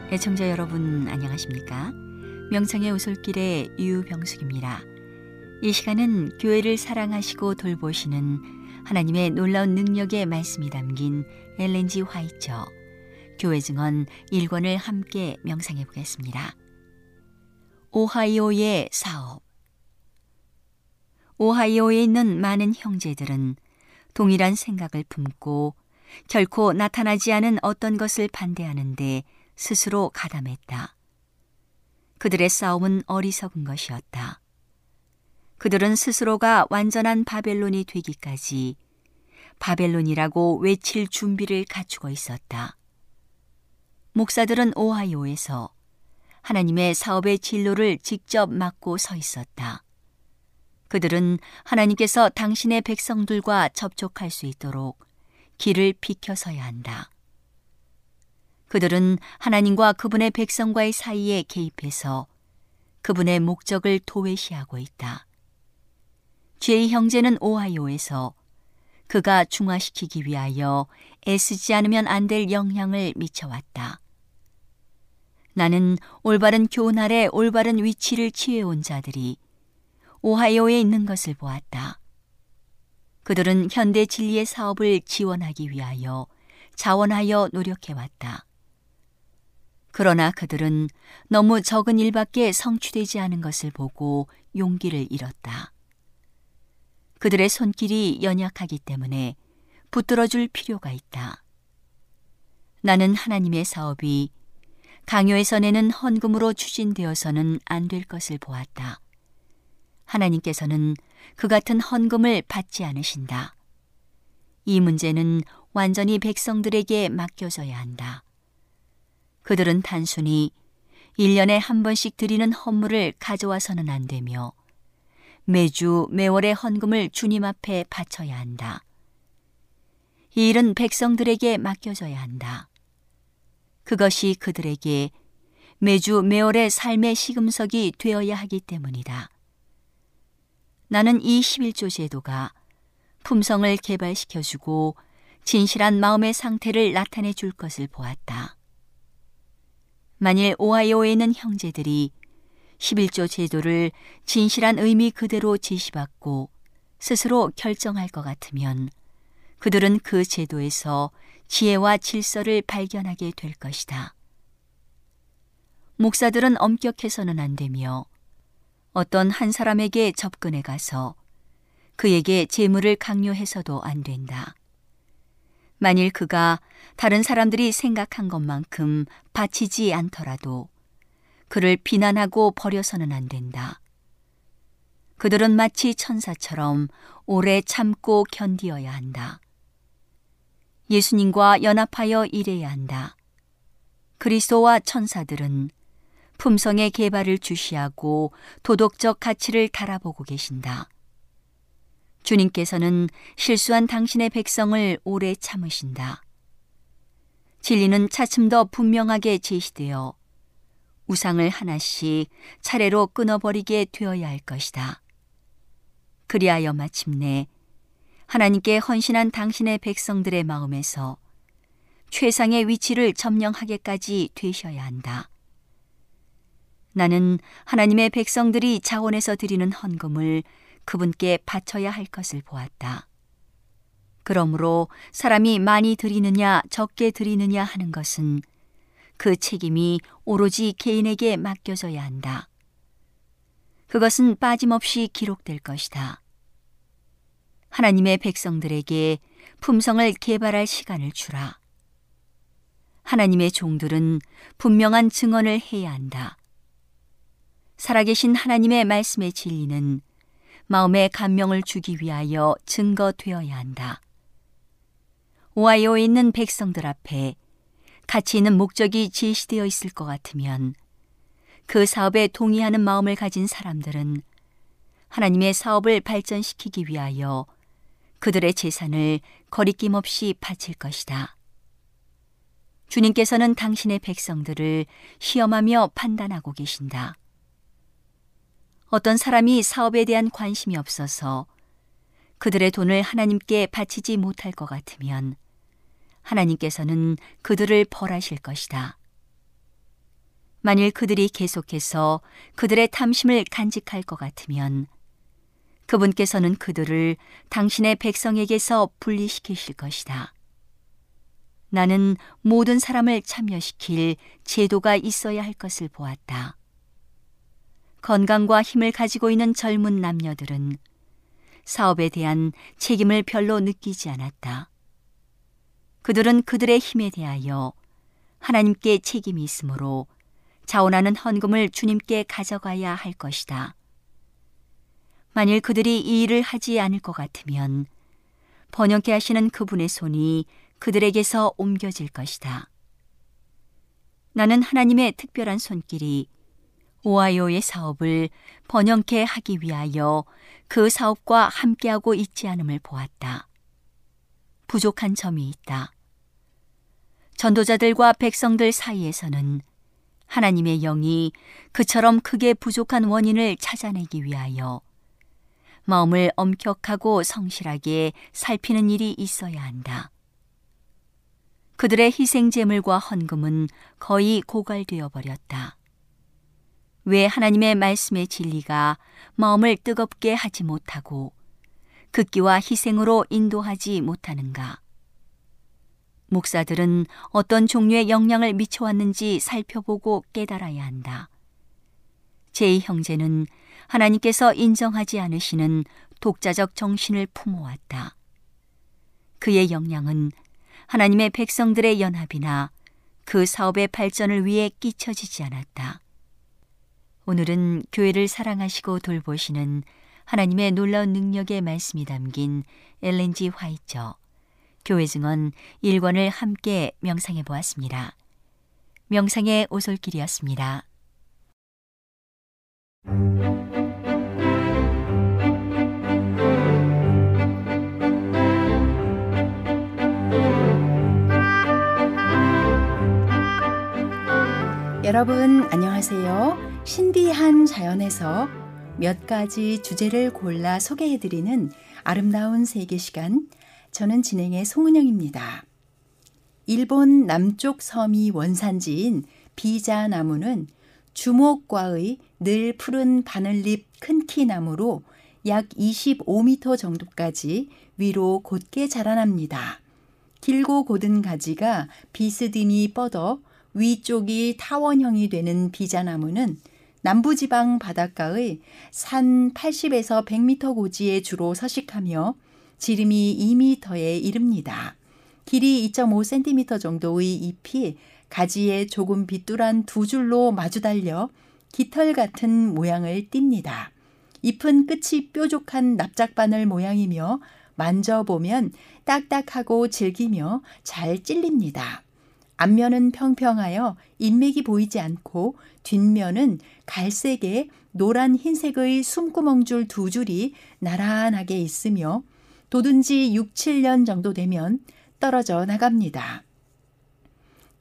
Speaker 1: 애청자 여러분 안녕하십니까? 명상의 오솔길의 유병숙입니다. 이 시간은 교회를 사랑하시고 돌보시는 하나님의 놀라운 능력의 말씀이 담긴 엘렌지 화이처 교회 증언 1권을 함께 명상해 보겠습니다. 오하이오의 사업 오하이오에 있는 많은 형제들은 동일한 생각을 품고 결코 나타나지 않은 어떤 것을 반대하는데 스스로 가담했다. 그들의 싸움은 어리석은 것이었다. 그들은 스스로가 완전한 바벨론이 되기까지 바벨론이라고 외칠 준비를 갖추고 있었다. 목사들은 오하이오에서 하나님의 사업의 진로를 직접 맡고 서 있었다. 그들은 하나님께서 당신의 백성들과 접촉할 수 있도록 길을 비켜서야 한다. 그들은 하나님과 그분의 백성과의 사이에 개입해서 그분의 목적을 도외시하고 있다. 죄의 형제는 오하이오에서 그가 중화시키기 위하여 애쓰지 않으면 안 될 영향을 미쳐왔다. 나는 올바른 교훈 아래 올바른 위치를 취해온 자들이 오하이오에 있는 것을 보았다. 그들은 현대 진리의 사업을 지원하기 위하여 자원하여 노력해왔다. 그러나 그들은 너무 적은 일밖에 성취되지 않은 것을 보고 용기를 잃었다. 그들의 손길이 연약하기 때문에 붙들어 줄 필요가 있다. 나는 하나님의 사업이 강요에서 내는 헌금으로 추진되어서는 안 될 것을 보았다. 하나님께서는 그 같은 헌금을 받지 않으신다. 이 문제는 완전히 백성들에게 맡겨져야 한다. 그들은 단순히 1년에 한 번씩 드리는 헌물을 가져와서는 안 되며 매주 매월의 헌금을 주님 앞에 바쳐야 한다. 이 일은 백성들에게 맡겨져야 한다. 그것이 그들에게 매주 매월의 삶의 시금석이 되어야 하기 때문이다. 나는 이 11조 제도가 품성을 개발시켜주고 진실한 마음의 상태를 나타내 줄 것을 보았다. 만일 오하이오에 있는 형제들이 11조 제도를 진실한 의미 그대로 제시받고 스스로 결정할 것 같으면 그들은 그 제도에서 지혜와 질서를 발견하게 될 것이다. 목사들은 엄격해서는 안 되며 어떤 한 사람에게 접근해 가서 그에게 재물을 강요해서도 안 된다. 만일 그가 다른 사람들이 생각한 것만큼 바치지 않더라도 그를 비난하고 버려서는 안 된다. 그들은 마치 천사처럼 오래 참고 견디어야 한다. 예수님과 연합하여 일해야 한다. 그리스도와 천사들은 품성의 개발을 주시하고 도덕적 가치를 달아보고 계신다. 주님께서는 실수한 당신의 백성을 오래 참으신다. 진리는 차츰 더 분명하게 제시되어 우상을 하나씩 차례로 끊어버리게 되어야 할 것이다. 그리하여 마침내 하나님께 헌신한 당신의 백성들의 마음에서 최상의 위치를 점령하게까지 되셔야 한다. 나는 하나님의 백성들이 자원해서 드리는 헌금을 그분께 바쳐야 할 것을 보았다. 그러므로 사람이 많이 드리느냐 적게 드리느냐 하는 것은 그 책임이 오로지 개인에게 맡겨져야 한다. 그것은 빠짐없이 기록될 것이다. 하나님의 백성들에게 품성을 개발할 시간을 주라. 하나님의 종들은 분명한 증언을 해야 한다. 살아계신 하나님의 말씀의 진리는 마음의 감명을 주기 위하여 증거되어야 한다. 오하이오에 있는 백성들 앞에 가치 있는 목적이 제시되어 있을 것 같으면 그 사업에 동의하는 마음을 가진 사람들은 하나님의 사업을 발전시키기 위하여 그들의 재산을 거리낌 없이 바칠 것이다. 주님께서는 당신의 백성들을 시험하며 판단하고 계신다. 어떤 사람이 사업에 대한 관심이 없어서 그들의 돈을 하나님께 바치지 못할 것 같으면 하나님께서는 그들을 벌하실 것이다. 만일 그들이 계속해서 그들의 탐심을 간직할 것 같으면 그분께서는 그들을 당신의 백성에게서 분리시키실 것이다. 나는 모든 사람을 참여시킬 제도가 있어야 할 것을 보았다. 건강과 힘을 가지고 있는 젊은 남녀들은 사업에 대한 책임을 별로 느끼지 않았다. 그들은 그들의 힘에 대하여 하나님께 책임이 있으므로 자원하는 헌금을 주님께 가져가야 할 것이다. 만일 그들이 이 일을 하지 않을 것 같으면 번역케 하시는 그분의 손이 그들에게서 옮겨질 것이다. 나는 하나님의 특별한 손길이 오하이오의 사업을 번영케 하기 위하여 그 사업과 함께하고 있지 않음을 보았다. 부족한 점이 있다. 전도자들과 백성들 사이에서는 하나님의 영이 그처럼 크게 부족한 원인을 찾아내기 위하여 마음을 엄격하고 성실하게 살피는 일이 있어야 한다. 그들의 희생재물과 헌금은 거의 고갈되어 버렸다. 왜 하나님의 말씀의 진리가 마음을 뜨겁게 하지 못하고 극기와 희생으로 인도하지 못하는가? 목사들은 어떤 종류의 영향을 미쳐왔는지 살펴보고 깨달아야 한다. 제2 형제는 하나님께서 인정하지 않으시는 독자적 정신을 품어왔다. 그의 영향은 하나님의 백성들의 연합이나 그 사업의 발전을 위해 끼쳐지지 않았다. 오늘은 교회를 사랑하시고 돌보시는 하나님의 놀라운 능력의 말씀이 담긴 엘렌지 화이처 교회 증언 1권을 함께 명상해 보았습니다. 명상의 오솔길이었습니다.
Speaker 3: 여러분 안녕하세요. 신비한 자연에서 몇 가지 주제를 골라 소개해드리는 아름다운 세계 시간. 저는 진행의 송은영입니다. 일본 남쪽 섬이 원산지인 비자나무는 주목과의 늘 푸른 바늘잎 큰키나무로 약 25m 정도까지 위로 곧게 자라납니다. 길고 곧은 가지가 비스듬히 뻗어 위쪽이 타원형이 되는 비자나무는 남부지방 바닷가의 산 80에서 100m 고지에 주로 서식하며 지름이 2m에 이릅니다. 길이 2.5cm 정도의 잎이 가지에 조금 비뚤한 두 줄로 마주 달려 깃털 같은 모양을 띱니다. 잎은 끝이 뾰족한 납작바늘 모양이며 만져보면 딱딱하고 질기며 잘 찔립니다. 앞면은 평평하여 인맥이 보이지 않고 뒷면은 갈색에 노란 흰색의 숨구멍줄 두 줄이 나란하게 있으며 도든지 6, 7년 정도 되면 떨어져 나갑니다.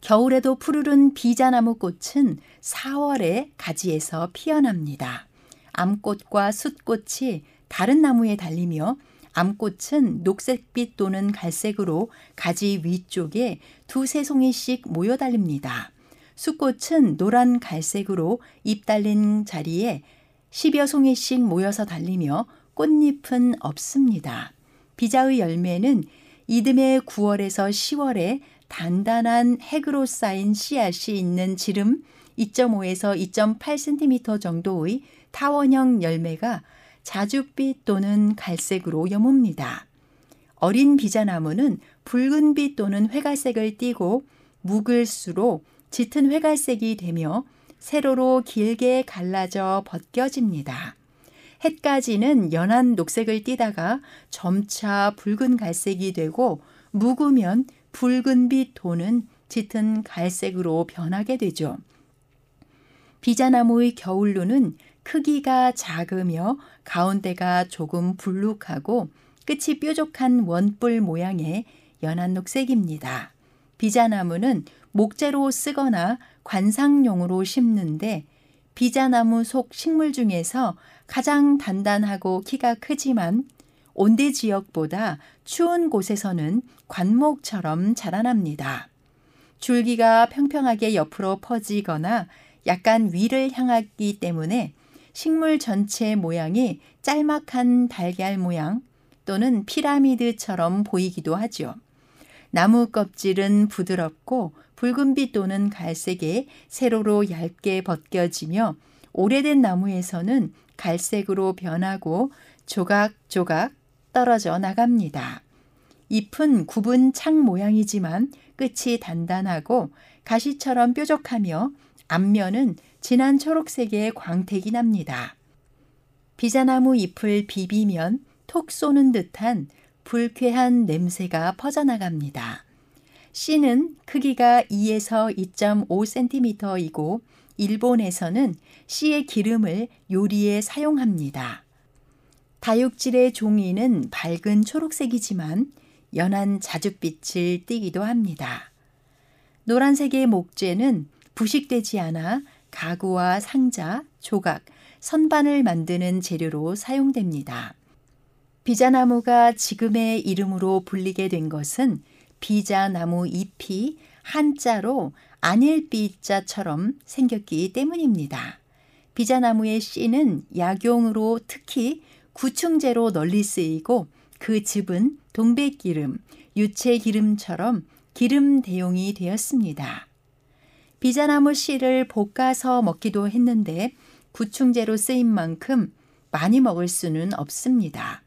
Speaker 3: 겨울에도 푸르른 비자나무 꽃은 4월에 가지에서 피어납니다. 암꽃과 숫꽃이 다른 나무에 달리며 암꽃은 녹색빛 또는 갈색으로 가지 위쪽에 두세 송이씩 모여 달립니다. 수꽃은 노란 갈색으로 잎 달린 자리에 10여 송이씩 모여서 달리며 꽃잎은 없습니다. 비자의 열매는 이듬해 9월에서 10월에 단단한 핵으로 쌓인 씨앗이 있는 지름 2.5에서 2.8cm 정도의 타원형 열매가 자줏빛 또는 갈색으로 여뭅니다. 어린 비자나무는 붉은빛 또는 회갈색을 띠고 묵을수록 짙은 회갈색이 되며 세로로 길게 갈라져 벗겨집니다. 햇까지는 연한 녹색을 띠다가 점차 붉은 갈색이 되고 묵으면 붉은빛 도는 짙은 갈색으로 변하게 되죠. 비자나무의 겨울루는 크기가 작으며 가운데가 조금 불룩하고 끝이 뾰족한 원뿔 모양의 연한 녹색입니다. 비자나무는 목재로 쓰거나 관상용으로 심는데 비자나무 속 식물 중에서 가장 단단하고 키가 크지만 온대 지역보다 추운 곳에서는 관목처럼 자라납니다. 줄기가 평평하게 옆으로 퍼지거나 약간 위를 향하기 때문에 식물 전체의 모양이 짤막한 달걀 모양 또는 피라미드처럼 보이기도 하죠. 나무 껍질은 부드럽고 붉은빛 또는 갈색에 세로로 얇게 벗겨지며 오래된 나무에서는 갈색으로 변하고 조각조각 떨어져 나갑니다. 잎은 굽은 창 모양이지만 끝이 단단하고 가시처럼 뾰족하며 앞면은 진한 초록색의 광택이 납니다. 비자나무 잎을 비비면 톡 쏘는 듯한 불쾌한 냄새가 퍼져나갑니다. 씨는 크기가 2에서 2.5cm이고 일본에서는 씨의 기름을 요리에 사용합니다. 다육질의 종이는 밝은 초록색이지만 연한 자줏빛을 띠기도 합니다. 노란색의 목재는 부식되지 않아 가구와 상자, 조각, 선반을 만드는 재료로 사용됩니다. 비자나무가 지금의 이름으로 불리게 된 것은 비자나무 잎이 한자로 안일비자처럼 생겼기 때문입니다. 비자나무의 씨는 약용으로 특히 구충제로 널리 쓰이고 그 즙은 동백기름, 유채기름처럼 기름 대용이 되었습니다. 비자나무 씨를 볶아서 먹기도 했는데 구충제로 쓰인 만큼 많이 먹을 수는 없습니다.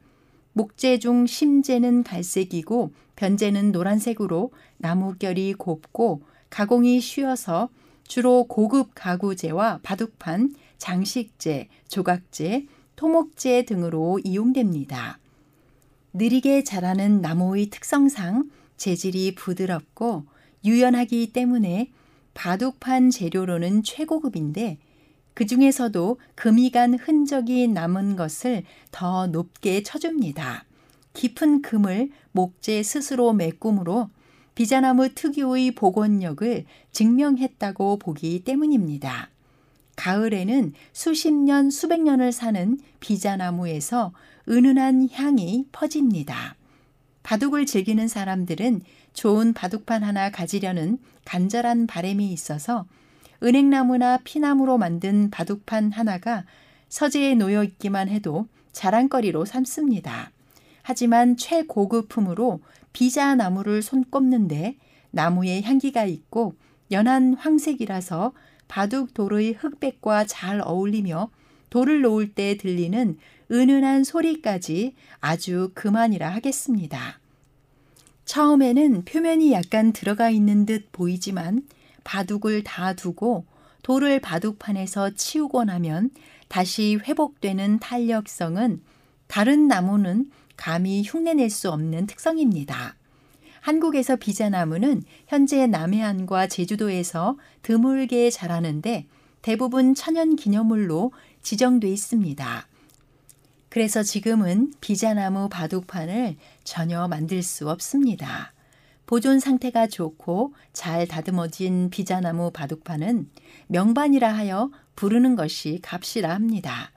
Speaker 3: 목재 중 심재는 갈색이고 변재는 노란색으로 나무결이 곱고 가공이 쉬워서 주로 고급 가구재와 바둑판, 장식재, 조각재, 토목재 등으로 이용됩니다. 느리게 자라는 나무의 특성상 재질이 부드럽고 유연하기 때문에 바둑판 재료로는 최고급인데 그 중에서도 금이 간 흔적이 남은 것을 더 높게 쳐줍니다. 깊은 금을 목재 스스로 메꿈으로 비자나무 특유의 복원력을 증명했다고 보기 때문입니다. 가을에는 수십 년, 수백 년을 사는 비자나무에서 은은한 향이 퍼집니다. 바둑을 즐기는 사람들은 좋은 바둑판 하나 가지려는 간절한 바램이 있어서 은행나무나 피나무로 만든 바둑판 하나가 서재에 놓여 있기만 해도 자랑거리로 삼습니다. 하지만 최고급품으로 비자나무를 손꼽는데 나무의 향기가 있고 연한 황색이라서 바둑 돌의 흑백과 잘 어울리며 돌을 놓을 때 들리는 은은한 소리까지 아주 그만이라 하겠습니다. 처음에는 표면이 약간 들어가 있는 듯 보이지만 바둑을 다 두고 돌을 바둑판에서 치우고 나면 다시 회복되는 탄력성은 다른 나무는 감히 흉내낼 수 없는 특성입니다. 한국에서 비자나무는 현재 남해안과 제주도에서 드물게 자라는데 대부분 천연 기념물로 지정돼 있습니다. 그래서 지금은 비자나무 바둑판을 전혀 만들 수 없습니다. 보존 상태가 좋고 잘 다듬어진 비자나무 바둑판은 명반이라 하여 부르는 것이 값이라 합니다.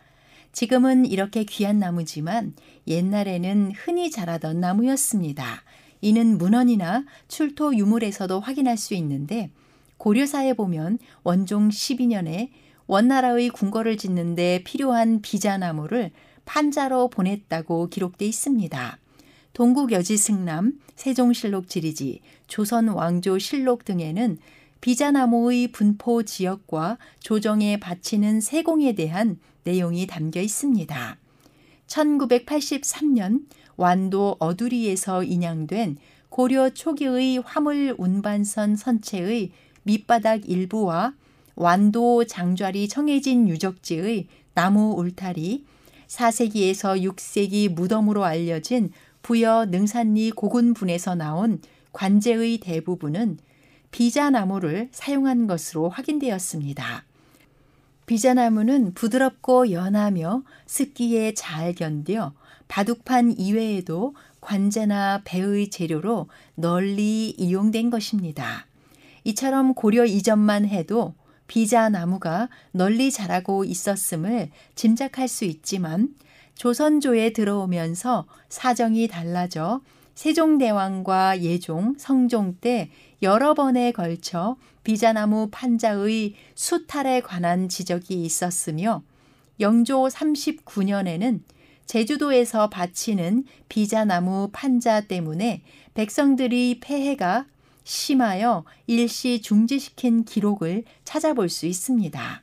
Speaker 3: 지금은 이렇게 귀한 나무지만 옛날에는 흔히 자라던 나무였습니다. 이는 문헌이나 출토 유물에서도 확인할 수 있는데 고려사에 보면 원종 12년에 원나라의 궁궐을 짓는데 필요한 비자나무를 판자로 보냈다고 기록돼 있습니다. 동국여지승남, 세종실록 지리지, 조선왕조실록 등에는 비자나무의 분포 지역과 조정에 바치는 세공에 대한 내용이 담겨 있습니다. 1983년 완도 어두리에서 인양된 고려 초기의 화물 운반선 선체의 밑바닥 일부와 완도 장좌리 청해진 유적지의 나무 울타리, 4세기에서 6세기 무덤으로 알려진 부여 능산리 고군분에서 나온 관제의 대부분은 비자나무를 사용한 것으로 확인되었습니다. 비자나무는 부드럽고 연하며 습기에 잘 견뎌 바둑판 이외에도 관제나 배의 재료로 널리 이용된 것입니다. 이처럼 고려 이전만 해도 비자 나무가 널리 자라고 있었음을 짐작할 수 있지만 조선조에 들어오면서 사정이 달라져 세종대왕과 예종, 성종 때 여러 번에 걸쳐 비자나무 판자의 수탈에 관한 지적이 있었으며 영조 39년에는 제주도에서 바치는 비자나무 판자 때문에 백성들이 폐해가 심하여 일시 중지시킨 기록을 찾아볼 수 있습니다.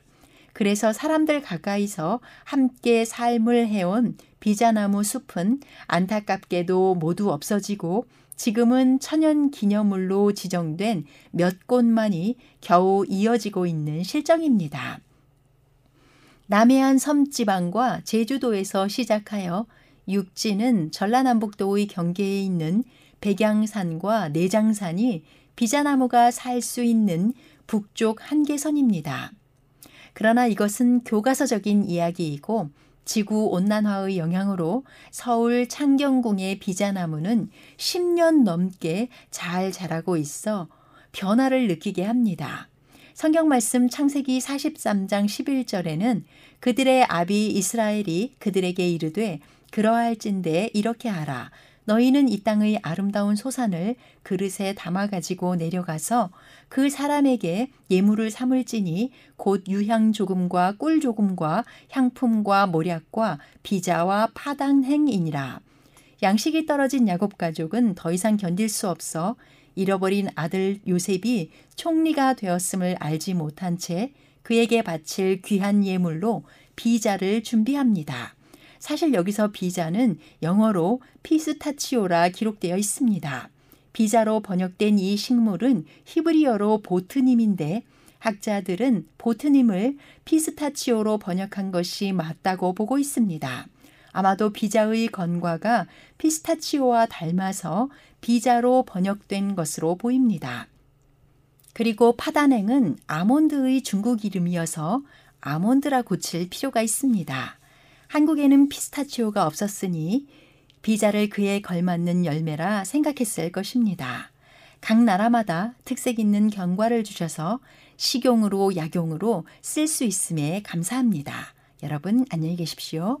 Speaker 3: 그래서 사람들 가까이서 함께 삶을 해온 비자나무 숲은 안타깝게도 모두 없어지고 지금은 천연 기념물로 지정된 몇 곳만이 겨우 이어지고 있는 실정입니다. 남해안 섬지방과 제주도에서 시작하여 육지는 전라남북도의 경계에 있는 백양산과 내장산이 비자나무가 살 수 있는 북쪽 한계선입니다. 그러나 이것은 교과서적인 이야기이고 지구 온난화의 영향으로 서울 창경궁의 비자나무는 10년 넘게 잘 자라고 있어 변화를 느끼게 합니다. 성경 말씀 창세기 43장 11절에는 그들의 아비 이스라엘이 그들에게 이르되 그러할진대 이렇게 하라 너희는 이 땅의 아름다운 소산을 그릇에 담아 가지고 내려가서 그 사람에게 예물을 삼을지니 곧 유향 조금과 꿀 조금과 향품과 모략과 비자와 파당행이니라. 양식이 떨어진 야곱 가족은 더 이상 견딜 수 없어 잃어버린 아들 요셉이 총리가 되었음을 알지 못한 채 그에게 바칠 귀한 예물로 비자를 준비합니다. 사실 여기서 비자는 영어로 피스타치오라 기록되어 있습니다. 비자로 번역된 이 식물은 히브리어로 보트님인데 학자들은 보트님을 피스타치오로 번역한 것이 맞다고 보고 있습니다. 아마도 비자의 건과가 피스타치오와 닮아서 비자로 번역된 것으로 보입니다. 그리고 파단행은 아몬드의 중국 이름이어서 아몬드라 고칠 필요가 있습니다. 한국에는 피스타치오가 없었으니 비자를 그에 걸맞는 열매라 생각했을 것입니다. 각 나라마다 특색 있는 견과를 주셔서 식용으로 약용으로 쓸 수 있음에 감사합니다. 여러분 안녕히 계십시오.